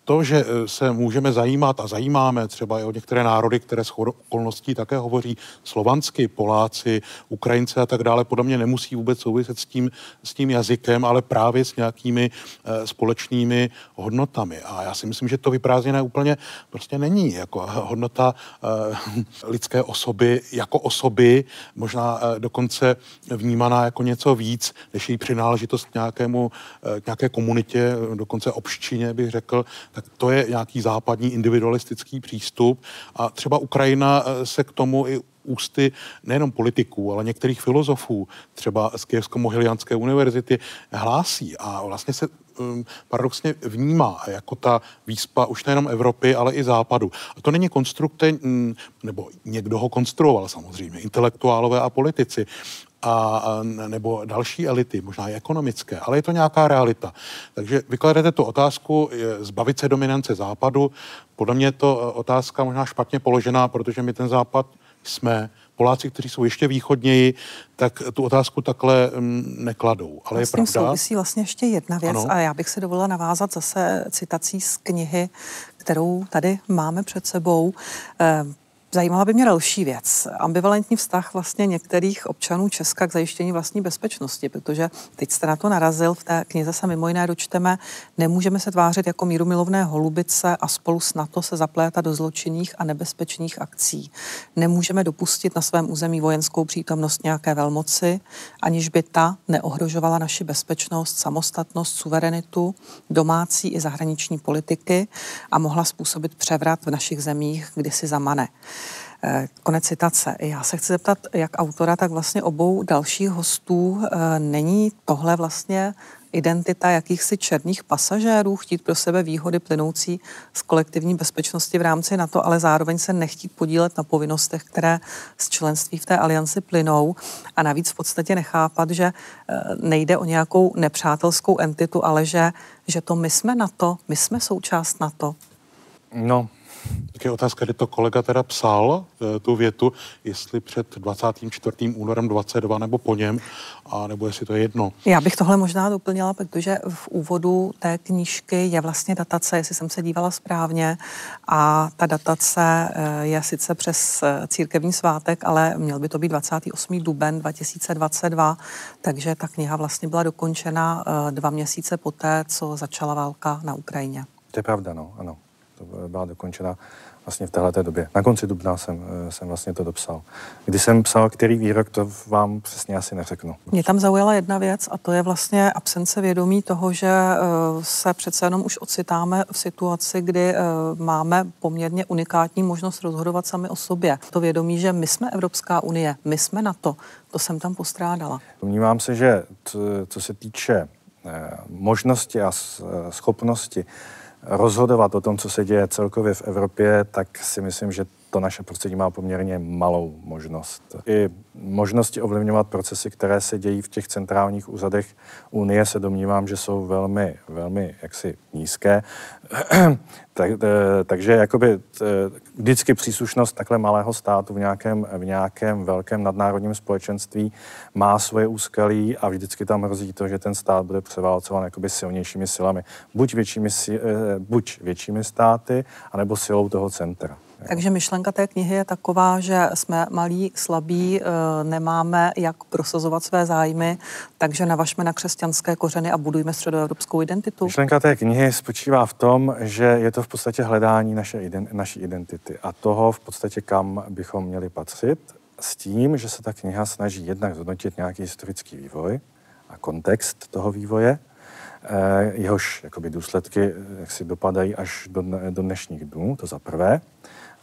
Speaker 5: to, že eh, se můžeme zajímat a zajímáme třeba i o některé národy, které s okolností také hovoří slovansky, Poláci, Ukrajince a tak dále, podle mě nemusí vůbec souviset s tím, s tím jazykem, ale právě s nějakými e, společnými hodnotami. A já si myslím, že to vyprázdněné úplně prostě není. Jako hodnota e, lidské osoby jako osoby, možná e, dokonce vnímaná jako něco víc, než její přináležitost k nějakému, e, k nějaké komunitě, dokonce obščině bych řekl, tak to je nějaký západní individualistický přístup a třeba Ukrajina eh, se k tomu i ústy nejenom politiků, ale některých filozofů, třeba z Kijevsko-Mohilianské univerzity, hlásí a vlastně se um, paradoxně vnímá jako ta výspa už nejenom Evropy, ale i Západu. A to není konstrukte, mm, nebo někdo ho konstruoval samozřejmě, intelektuálové a politici, a, nebo další elity, možná i ekonomické, ale je to nějaká realita. Takže vykladete tu otázku, zbavit se dominance západu. Podle mě je to e, otázka možná špatně položená, protože my ten západ jsme. Poláci, kteří jsou ještě východněji, tak tu otázku takhle mm, nekladou. Ale
Speaker 3: a
Speaker 5: je
Speaker 3: s tím
Speaker 5: pravda.
Speaker 3: souvisí vlastně ještě jedna věc ano. a já bych si dovolila navázat zase citací z knihy, kterou tady máme před sebou. Eh, Zajímala by mě další věc. Ambivalentní vztah vlastně některých občanů Česka k zajištění vlastní bezpečnosti, protože teď jste na to narazil, v té knize se mimo jiné dočteme, nemůžeme se tvářit jako mírumilovné holubice a spolu s NATO se zaplétat do zločinných a nebezpečných akcí. Nemůžeme dopustit na svém území vojenskou přítomnost nějaké velmoci, aniž by ta neohrožovala naši bezpečnost, samostatnost, suverenitu, domácí i zahraniční politiky a mohla způsobit převrat v našich zemích kdysi zamane. Eh, konec citace. Já se chci zeptat, jak autora, tak vlastně obou dalších hostů. Eh, není tohle vlastně identita jakýchsi černých pasažérů, chtít pro sebe výhody plynoucí z kolektivní bezpečnosti v rámci NATO, ale zároveň se nechtít podílet na povinnostech, které z členství v té alianci plynou a navíc v podstatě nechápat, že eh, nejde o nějakou nepřátelskou entitu, ale že, že to my jsme NATO, my jsme součást NATO.
Speaker 4: No,
Speaker 5: tak je otázka, kdy to kolega teda psal, eh, tu větu, jestli před 24. únorem 22 nebo po něm, a nebo jestli to je jedno.
Speaker 3: Já bych tohle možná doplnila, protože v úvodu té knížky je vlastně datace, jestli jsem se dívala správně, a ta datace eh, je sice přes eh, církevní svátek, ale měl by to být 28. duben 2022, takže ta kniha vlastně byla dokončena dva měsíce poté, co začala válka na Ukrajině.
Speaker 4: To je pravda, no, ano. To byla dokončena vlastně v této době. Na konci dubna jsem, eh, jsem vlastně to dopsal. Když jsem psal, který výrok, to vám přesně asi neřeknu.
Speaker 3: Mě tam zaujala jedna věc a to je vlastně absence vědomí toho, že eh, se přece jenom už ocitáme v situaci, kdy eh, máme poměrně unikátní možnost rozhodovat sami o sobě. To vědomí, že my jsme Evropská unie, my jsme na to, to jsem tam postrádala.
Speaker 4: Domnívám se, že co se týče možnosti a schopnosti rozhodovat o tom, co se děje celkově v Evropě, tak si myslím, že to naše prostředí má poměrně malou možnost. I možnosti ovlivňovat procesy, které se dějí v těch centrálních úřadech Unie, se domnívám, že jsou velmi, velmi jaksi nízké. tak, eh, takže jakoby eh, vždycky příslušnost takhle malého státu v nějakém, v nějakém velkém nadnárodním společenství má svoje úskalí a vždycky tam hrozí to, že ten stát bude převálcován jakoby silnějšími silami. Buď většími, eh, buď většími státy, anebo silou toho centra.
Speaker 3: Takže myšlenka té knihy je taková, že jsme malí, slabí, eh, nemáme jak prosazovat své zájmy, takže navažme na křesťanské kořeny a budujme středoevropskou identitu.
Speaker 4: Myšlenka té knihy spočívá v tom, že je to v podstatě hledání naše, naší identity a toho v podstatě, kam bychom měli patřit, s tím, že se ta kniha snaží jednak zhodnotit nějaký historický vývoj a kontext toho vývoje, eh, jehož jakoby, důsledky eh, jak si dopadají až do, do dnešních dnů, to za prvé.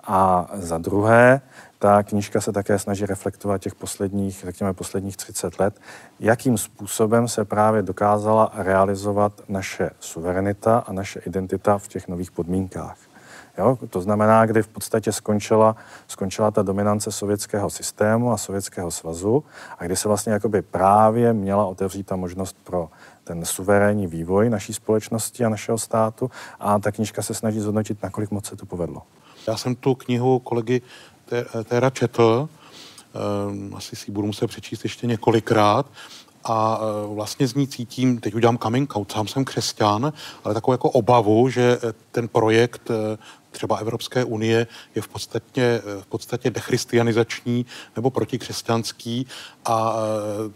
Speaker 4: A za druhé, ta knížka se také snaží reflektovat těch posledních, řekněme, posledních 30 let, jakým způsobem se právě dokázala realizovat naše suverenita a naše identita v těch nových podmínkách. Jo? To znamená, kdy v podstatě skončila, skončila ta dominance sovětského systému a sovětského svazu a kdy se vlastně jakoby právě měla otevřít ta možnost pro ten suverénní vývoj naší společnosti a našeho státu a ta knížka se snaží zhodnotit, nakolik moc se to povedlo.
Speaker 5: Já jsem tu knihu kolegy Téra četl, ehm, asi si ji budu muset přečíst ještě několikrát a e, vlastně z ní cítím, teď udělám coming out, sám jsem křesťan, ale takovou jako obavu, že e, ten projekt e, třeba Evropské unie je v podstatě, v podstatě dechristianizační nebo protikřesťanský. A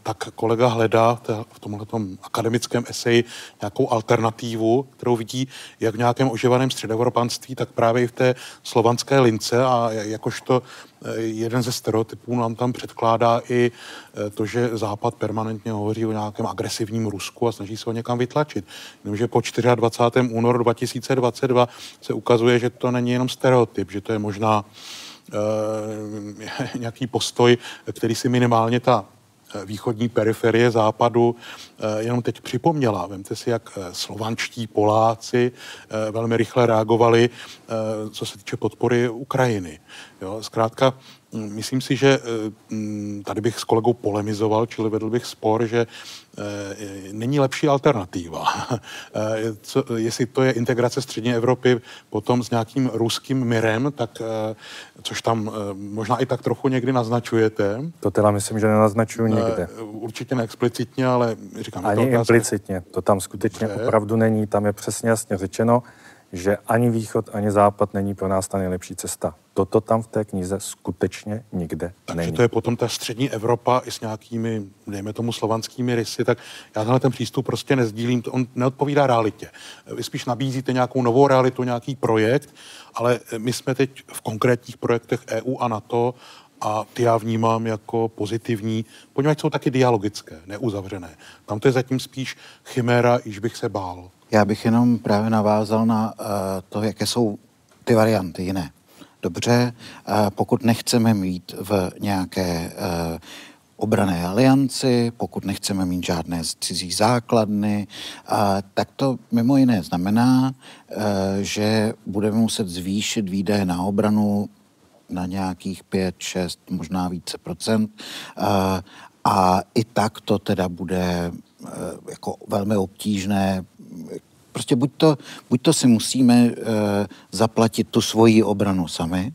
Speaker 5: tak kolega hledá v tomhle akademickém eseji nějakou alternativu, kterou vidí jak v nějakém oživaném středoevropanství, tak právě i v té slovanské lince. A jakožto jeden ze stereotypů nám tam předkládá i to, že Západ permanentně hovoří o nějakém agresivním Rusku a snaží se ho někam vytlačit. Jenomže po 24. únoru 2022 se ukazuje, že to není jenom stereotyp, že to je možná e, nějaký postoj, který si minimálně ta Eh, východní periferie západu eh, jenom teď připomněla. Vemte si, jak eh, slovančtí Poláci velmi rychle reagovali, co se týče podpory Ukrajiny. Jo, zkrátka, myslím si, že hm, tady bych s kolegou polemizoval, čili vedl bych spor, že není lepší alternativa. Co, jestli to je integrace střední Evropy potom s nějakým ruským mirem, tak což tam možná i tak trochu někdy naznačujete.
Speaker 4: To teda myslím, že nenaznačuju nikde.
Speaker 5: Určitě neexplicitně, ale říkám...
Speaker 4: Ani to implicitně, to tam skutečně Dobře. opravdu není. Tam je přesně jasně řečeno, že ani východ, ani západ není pro nás ta nejlepší cesta. Toto tam v té knize skutečně nikde
Speaker 5: Takže
Speaker 4: není.
Speaker 5: to je potom ta střední Evropa i s nějakými, dejme tomu, slovanskými rysy, tak já tenhle ten přístup prostě nezdílím, on neodpovídá realitě. Vy spíš nabízíte nějakou novou realitu, nějaký projekt, ale my jsme teď v konkrétních projektech EU a NATO a ty já vnímám jako pozitivní, poněvadž jsou taky dialogické, neuzavřené. Tam to je zatím spíš chiméra, již bych se bál.
Speaker 6: Já bych jenom právě navázal na uh, to, jaké jsou ty varianty jiné. Dobře, uh, pokud nechceme mít v nějaké uh, obrané alianci, pokud nechceme mít žádné cizí základny, tak to mimo jiné znamená, že budeme muset zvýšit výdaje na obranu na nějakých 5, 6, možná více procent. A, i tak to teda bude jako velmi obtížné. Prostě buď to, buď to si musíme e, zaplatit tu svoji obranu sami,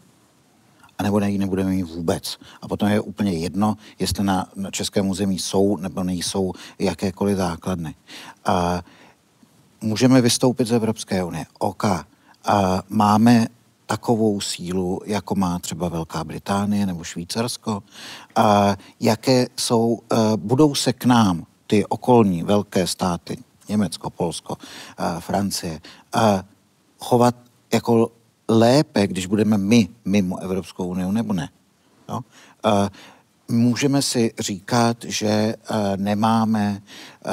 Speaker 6: anebo ji nebudeme mít vůbec. A potom je úplně jedno, jestli na, na českém území jsou nebo nejsou jakékoliv základny. A můžeme vystoupit z Evropské unie. OK. A máme takovou sílu, jako má třeba Velká Británie nebo Švýcarsko? A jaké jsou, uh, budou se k nám ty okolní velké státy, Německo, Polsko, uh, Francie, uh, chovat jako lépe, když budeme my mimo Evropskou unii, nebo ne. Jo? Uh, můžeme si říkat, že uh, nemáme uh,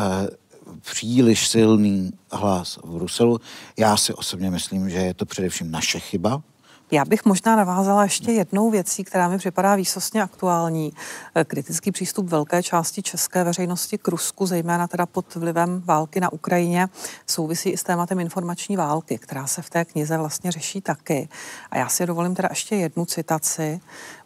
Speaker 6: příliš silný hlas v Bruselu. Já si osobně myslím, že je to především naše chyba,
Speaker 3: já bych možná navázala ještě jednou věcí, která mi připadá výsostně aktuální. Eh, kritický přístup velké části české veřejnosti k Rusku, zejména teda pod vlivem války na Ukrajině, souvisí i s tématem informační války, která se v té knize vlastně řeší taky. A já si dovolím teda ještě jednu citaci.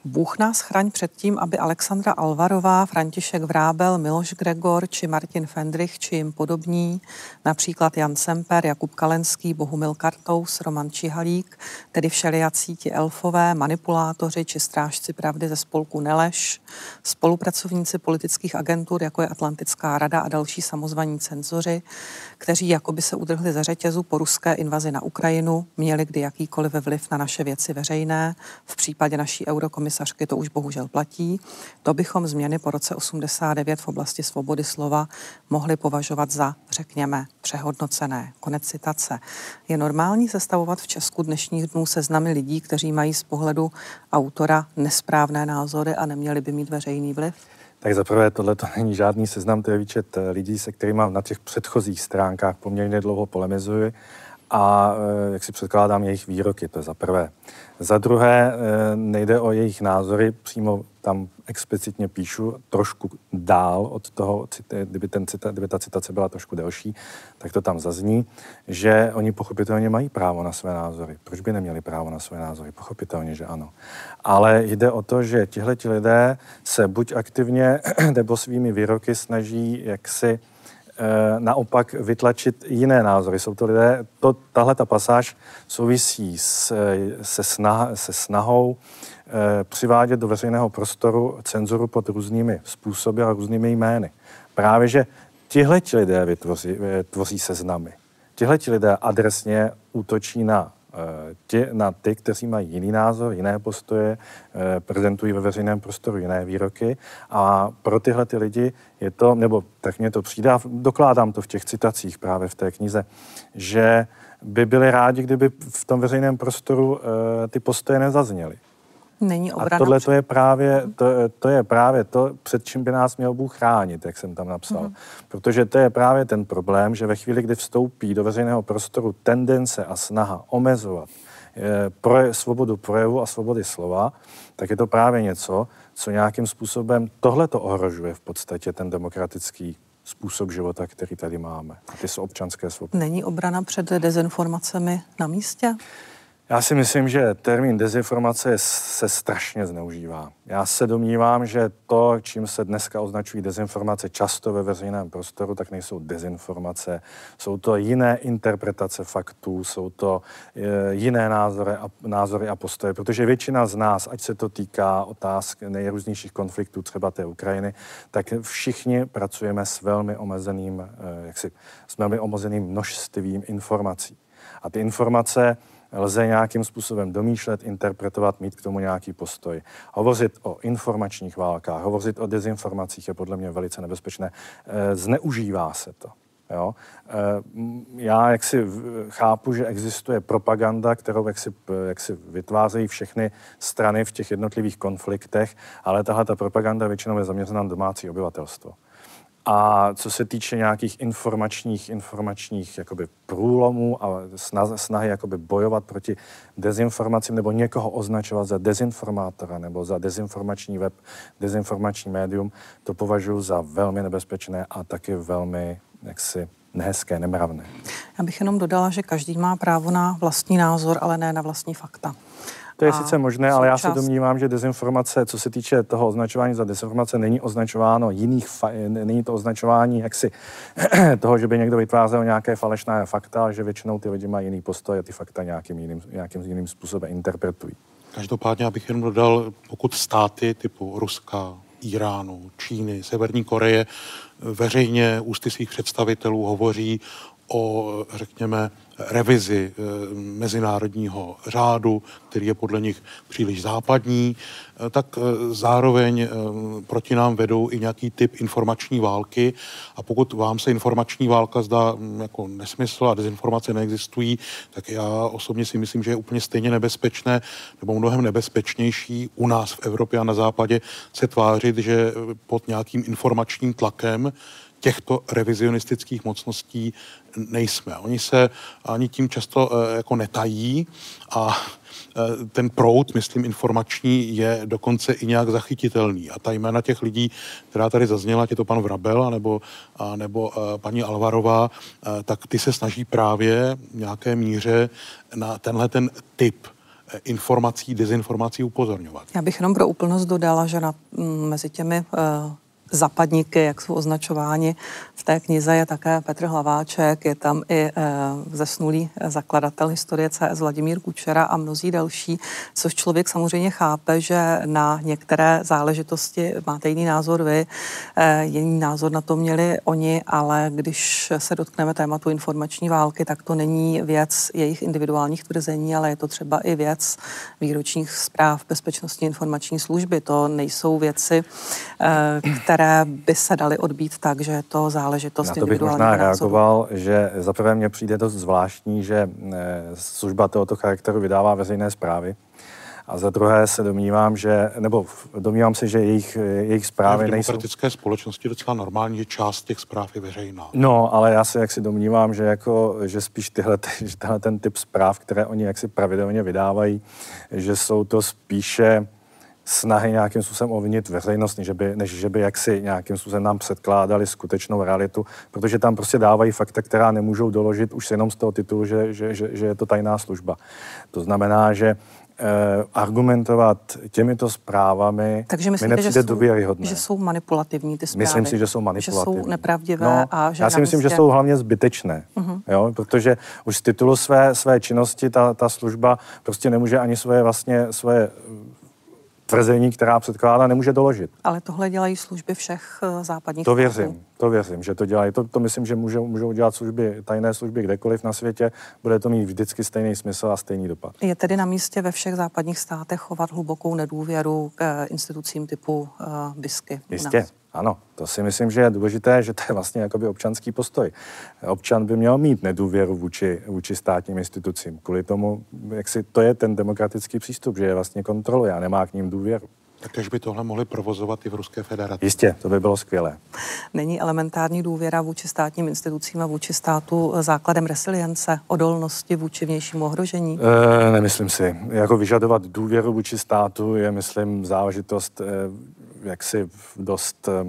Speaker 3: Bůh nás chraň před tím, aby Alexandra Alvarová, František Vrábel, Miloš Gregor či Martin Fendrich či jim podobní, například Jan Semper, Jakub Kalenský, Bohumil Kartous, Roman Čihalík, tedy všelijací ti elfové, manipulátoři či strážci pravdy ze spolku Neleš, spolupracovníci politických agentur, jako je Atlantická rada a další samozvaní cenzoři, kteří jakoby se udrhli ze řetězu po ruské invazi na Ukrajinu, měli kdy jakýkoliv vliv na naše věci veřejné, v případě naší eurokomise komisařky to už bohužel platí. To bychom změny po roce 89 v oblasti svobody slova mohli považovat za, řekněme, přehodnocené. Konec citace. Je normální sestavovat v Česku dnešních dnů seznamy lidí, kteří mají z pohledu autora nesprávné názory a neměli by mít veřejný vliv?
Speaker 4: Tak zaprvé tohle to není žádný seznam, to je výčet eh, lidí, se kterými na těch předchozích stránkách poměrně dlouho polemizuji a eh, jak si předkládám jejich výroky, to je za prvé. Za druhé eh, nejde o jejich názory, přímo tam explicitně píšu trošku dál od toho, kdyby, ten cita, kdyby ta citace byla trošku delší, tak to tam zazní, že oni pochopitelně mají právo na své názory. Proč by neměli právo na své názory? Pochopitelně, že ano. Ale jde o to, že tihleti lidé se buď aktivně nebo svými výroky snaží jaksi naopak vytlačit jiné názory. Jsou to lidé, to, tahle ta pasáž souvisí s, se, snah, se snahou e, přivádět do veřejného prostoru cenzuru pod různými způsoby a různými jmény. Právě, že tihle lidé vytvoří, eh, tvoří seznamy. Tihle lidé adresně útočí na tě, na ty, kteří mají jiný názor, jiné postoje, eh, prezentují ve veřejném prostoru jiné výroky a pro tyhle ty lidi je to, nebo tak mě to přijde, dokládám to v těch citacích právě v té knize, že by byli rádi, kdyby v tom veřejném prostoru eh, ty postoje nezazněly.
Speaker 3: Není obrana.
Speaker 4: A tohle to je, právě, to, to je právě to, před čím by nás měl Bůh chránit, jak jsem tam napsal. Mm-hmm. Protože to je právě ten problém, že ve chvíli, kdy vstoupí do veřejného prostoru tendence a snaha omezovat je, proje, svobodu projevu a svobody slova, tak je to právě něco, co nějakým způsobem tohle to ohrožuje v podstatě ten demokratický způsob života, který tady máme. A ty jsou občanské svobody.
Speaker 3: Není obrana před dezinformacemi na místě?
Speaker 4: Já si myslím, že termín dezinformace se strašně zneužívá. Já se domnívám, že to, čím se dneska označují dezinformace často ve veřejném prostoru, tak nejsou dezinformace. Jsou to jiné interpretace faktů, jsou to e, jiné názory a, názory a postoje, protože většina z nás, ať se to týká otázk nejrůznějších konfliktů, třeba té Ukrajiny, tak všichni pracujeme s velmi omezeným, e, jaksi, s velmi omezeným množstvím informací. A ty informace lze nějakým způsobem domýšlet, interpretovat, mít k tomu nějaký postoj. Hovořit o informačních válkách, hovořit o dezinformacích je podle mě velice nebezpečné. E, zneužívá se to. Jo? E, já jak si chápu, že existuje propaganda, kterou jak si, jak si vytvářejí všechny strany v těch jednotlivých konfliktech, ale tahle ta propaganda většinou je zaměřena na domácí obyvatelstvo. A co se týče nějakých informačních, informačních jakoby průlomů a snahy jakoby bojovat proti dezinformacím nebo někoho označovat za dezinformátora nebo za dezinformační web, dezinformační médium, to považuji za velmi nebezpečné a taky velmi jaksi nehezké, nemravné.
Speaker 3: Já bych jenom dodala, že každý má právo na vlastní názor, ale ne na vlastní fakta.
Speaker 4: To je sice možné, ale já se domnívám, že dezinformace, co se týče toho označování za dezinformace, není označováno jiných, fa- není to označování jaksi toho, že by někdo vytvářel nějaké falešné fakta, ale že většinou ty lidi mají jiný postoj a ty fakta nějakým jiným, nějakým jiným způsobem interpretují.
Speaker 5: Každopádně, abych jenom dodal, pokud státy typu Ruska, Iránu, Číny, Severní Koreje veřejně ústy svých představitelů hovoří o, řekněme, revizi eh, mezinárodního řádu, který je podle nich příliš západní, eh, tak eh, zároveň proti nám vedou i nějaký typ informační války. A pokud vám se informační válka zdá hm, jako nesmysl a dezinformace neexistují, tak já osobně si myslím, že je úplně stejně nebezpečné nebo mnohem nebezpečnější u nás v Evropě a na západě se tvářit, že pod nějakým informačním tlakem těchto revizionistických mocností nejsme. Oni se ani tím často eh, jako netají a eh, ten proud, myslím, informační je dokonce i nějak zachytitelný. A ta jména těch lidí, která tady zazněla, je to pan Vrabel nebo, nebo eh, paní Alvarová, tak ty se snaží právě v nějaké míře na tenhle ten typ informací, dezinformací upozorňovat.
Speaker 3: Já bych jenom pro úplnost dodala, že na, mezi těmi zapadníky, jak jsou označováni. V té knize je také Petr Hlaváček, je tam i e, zesnulý zakladatel historie CS Vladimír Kučera a mnozí další, což člověk samozřejmě chápe, že na některé záležitosti máte jiný názor vy, e, jiný názor na to měli oni, ale když se dotkneme tématu informační války, tak to není věc jejich individuálních tvrzení, ale je to třeba i věc výročních zpráv bezpečnostní informační služby. To nejsou věci, e, které které by se daly odbít tak, že je to záležitost
Speaker 4: Na to bych možná reagoval, že zaprvé mně přijde dost zvláštní, že eh, služba tohoto charakteru vydává veřejné zprávy. A za druhé se domnívám, že, nebo domnívám se, že jejich, jejich zprávy nejsou...
Speaker 5: V demokratické nejsou... společnosti docela normální, že část těch zpráv je veřejná.
Speaker 4: No, ale já se jaksi domnívám, že, jako, že spíš tyhle, že tenhle ten typ zpráv, které oni jaksi pravidelně vydávají, že jsou to spíše snahy nějakým způsobem ovnit veřejnost, než by, než že by jaksi nějakým způsobem nám předkládali skutečnou realitu, protože tam prostě dávají fakta, která nemůžou doložit už jenom z toho titulu, že, že, že, že je to tajná služba. To znamená, že Uh, argumentovat těmito zprávami
Speaker 3: Takže myslíte, že jsou, že jsou manipulativní ty zprávy?
Speaker 4: Myslím si, že jsou manipulativní.
Speaker 3: Že jsou nepravdivé no, a že
Speaker 4: Já si myslím, že jsou hlavně zbytečné, uh-huh. jo, protože už z titulu své, své činnosti ta, ta služba prostě nemůže ani svoje vlastně svoje tvrzení, která předkládá, nemůže doložit.
Speaker 3: Ale tohle dělají služby všech eh, západních
Speaker 4: To věřím, států. To věřím, že to dělají. To, to myslím, že můžou, můžou dělat služby, tajné služby kdekoliv na světě. Bude to mít vždycky stejný smysl a stejný dopad.
Speaker 3: Je tedy na místě ve všech západních státech chovat hlubokou nedůvěru k eh, institucím typu uh, BISky.
Speaker 4: Jistě. Ano, to si myslím, že je důležité, že to je vlastně jakoby občanský postoj. Občan by měl mít nedůvěru vůči, vůči státním institucím. Kvůli tomu, jak si to je ten demokratický přístup, že je vlastně kontroluje a nemá k ním důvěru.
Speaker 5: Taktéž by tohle mohli provozovat i v Ruské federaci.
Speaker 4: Jistě, to by bylo skvělé.
Speaker 3: Není elementární důvěra vůči státním institucím a vůči státu základem resilience, odolnosti vůči vnějšímu ohrožení?
Speaker 4: E, nemyslím si. Jako vyžadovat důvěru vůči státu je, myslím, záležitost e, jaksi dost, eh,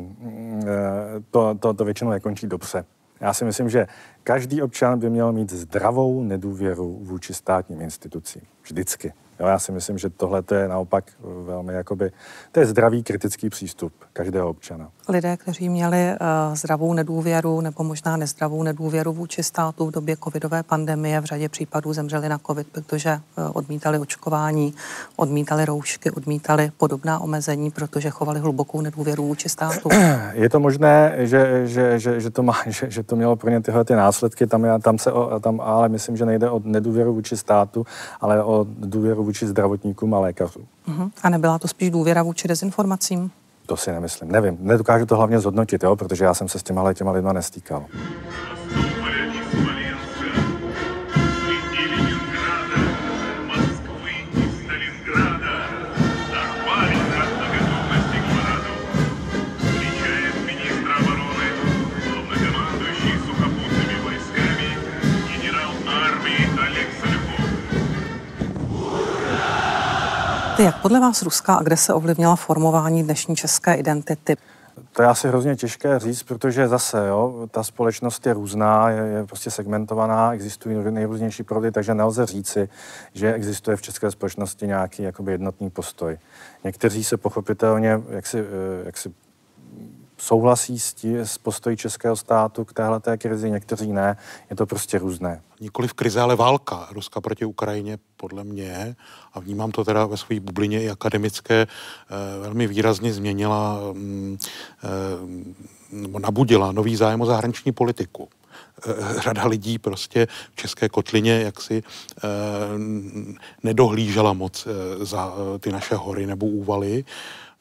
Speaker 4: to, to, to většinou nekončí dobře. Já si myslím, že každý občan by měl mít zdravou nedůvěru vůči státním institucím. Vždycky. Jo, já si myslím, že tohle je naopak velmi jakoby, to je zdravý kritický přístup každého občana.
Speaker 3: Lidé, kteří měli uh, zdravou nedůvěru nebo možná nezdravou nedůvěru vůči státu v době covidové pandemie, v řadě případů zemřeli na covid, protože uh, odmítali očkování, odmítali roušky, odmítali podobná omezení, protože chovali hlubokou nedůvěru vůči státu.
Speaker 4: Je to možné, že, že, že, že, to, má, že, že to mělo pro ně tyhle ty následky, tam, já, tam se, tam, ale myslím, že nejde o nedůvěru vůči státu, ale o důvěru vůči zdravotníkům a lékařům.
Speaker 3: Uh-huh. A nebyla to spíš důvěra vůči dezinformacím?
Speaker 4: To si nemyslím. Nevím, nedokážu to hlavně zhodnotit, jo, protože já jsem se s těma těma lidma nestýkal.
Speaker 3: Jak podle vás ruská agrese ovlivnila formování dnešní české identity?
Speaker 4: To je asi hrozně těžké říct, protože zase jo, ta společnost je různá, je, je prostě segmentovaná, existují nejrůznější proudy, takže nelze říci, že existuje v české společnosti nějaký jakoby jednotný postoj. Někteří se pochopitelně jak si, eh, jak si souhlasí s, tí, s postojí českého státu k téhle krizi, někteří ne. Je to prostě různé.
Speaker 5: Nikoli v krize, ale válka Ruska proti Ukrajině podle mě, a vnímám to teda ve své bublině i akademické, eh, velmi výrazně změnila mm, eh, nebo nabudila nový zájem o zahraniční politiku. řada lidí prostě v České kotlině jaksi nedohlížela moc za ty naše hory nebo úvaly.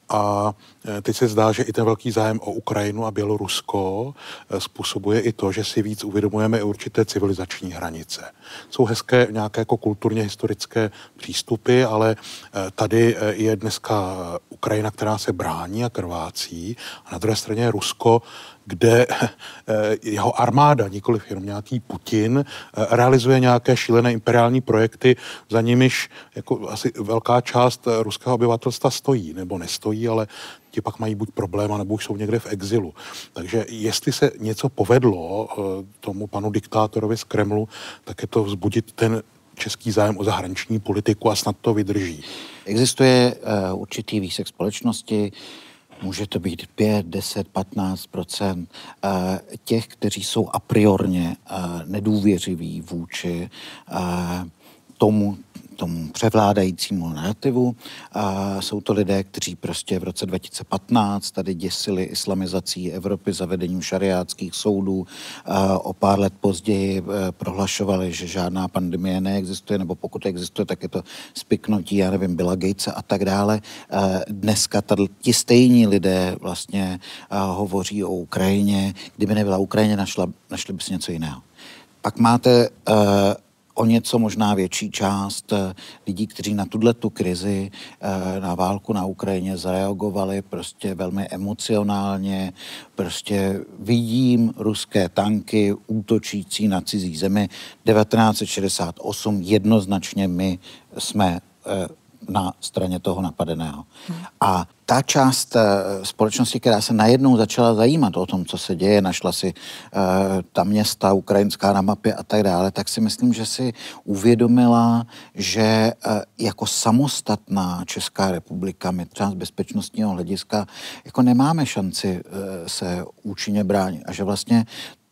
Speaker 5: A e, teď se zdá, že i ten velký zájem o Ukrajinu a Bělorusko e, způsobuje i to, že si víc uvědomujeme i určité civilizační hranice. Jsou hezké nějaké jako kulturně historické přístupy, ale e, tady je dneska Ukrajina, která se brání a krvácí a na druhé straně Rusko, kde eh, jeho armáda, nikoliv jenom nějaký Putin, eh, realizuje nějaké šílené imperiální projekty, za nimiž jako asi velká část eh, ruského obyvatelstva stojí, nebo nestojí, ale ti pak mají buď problém, nebo už jsou někde v exilu. Takže jestli se něco povedlo tomu panu diktátorovi z Kremlu, tak je to vzbudit ten český zájem o zahraniční politiku a snad to vydrží.
Speaker 6: Existuje uh, určitý výsek společnosti, Může to být 5, 10, 15% těch, kteří jsou a priorně eh, nedůvěřiví vůči eh, tomu, tomu převládajícímu narrativu. A jsou to lidé, kteří prostě v roce 2015 tady děsili islamizací Evropy zavedením šariátských soudů. A o pár let později e, prohlašovali, že žádná pandemie neexistuje, nebo pokud existuje, tak je to spiknutí, já nevím, Billa Gatesa a tak dále. A dneska tady, ti stejní lidé vlastně hovoří o Ukrajině. Kdyby nebyla Ukrajině, našla, našli by si něco jiného. Pak máte uh, o něco možná větší část eh, lidí, kteří na tuhle tu krizi, eh, na válku na Ukrajině zareagovali prostě velmi emocionálně. Prostě vidím ruské tanky útočící na cizí zemi. 1968 jednoznačně my jsme eh, na straně toho napadeného. A ta část eh, společnosti, která se najednou začala zajímat o tom, co se děje, našla si uh, ta města ukrajinská na mapě a tak dále, tak si myslím, že si uvědomila, že uh, jako samostatná Česká republika, my třeba z bezpečnostního hlediska, jako nemáme šanci uh, se účinně bránit a že vlastně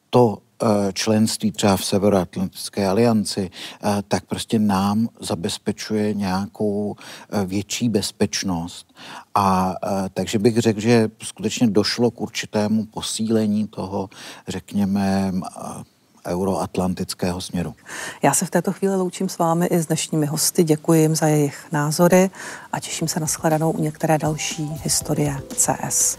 Speaker 6: to Eh, členství třeba v Severoatlantické alianci, eh, tak prostě nám zabezpečuje nějakou eh, větší bezpečnost. A takže bych řekl, že skutečně došlo k určitému posílení toho, řekněme, euroatlantického směru.
Speaker 3: Já se v této chvíli loučím s vámi i s dnešními hosty. Děkuji jim za jejich názory a těším se na shledanou u některé další historie CS.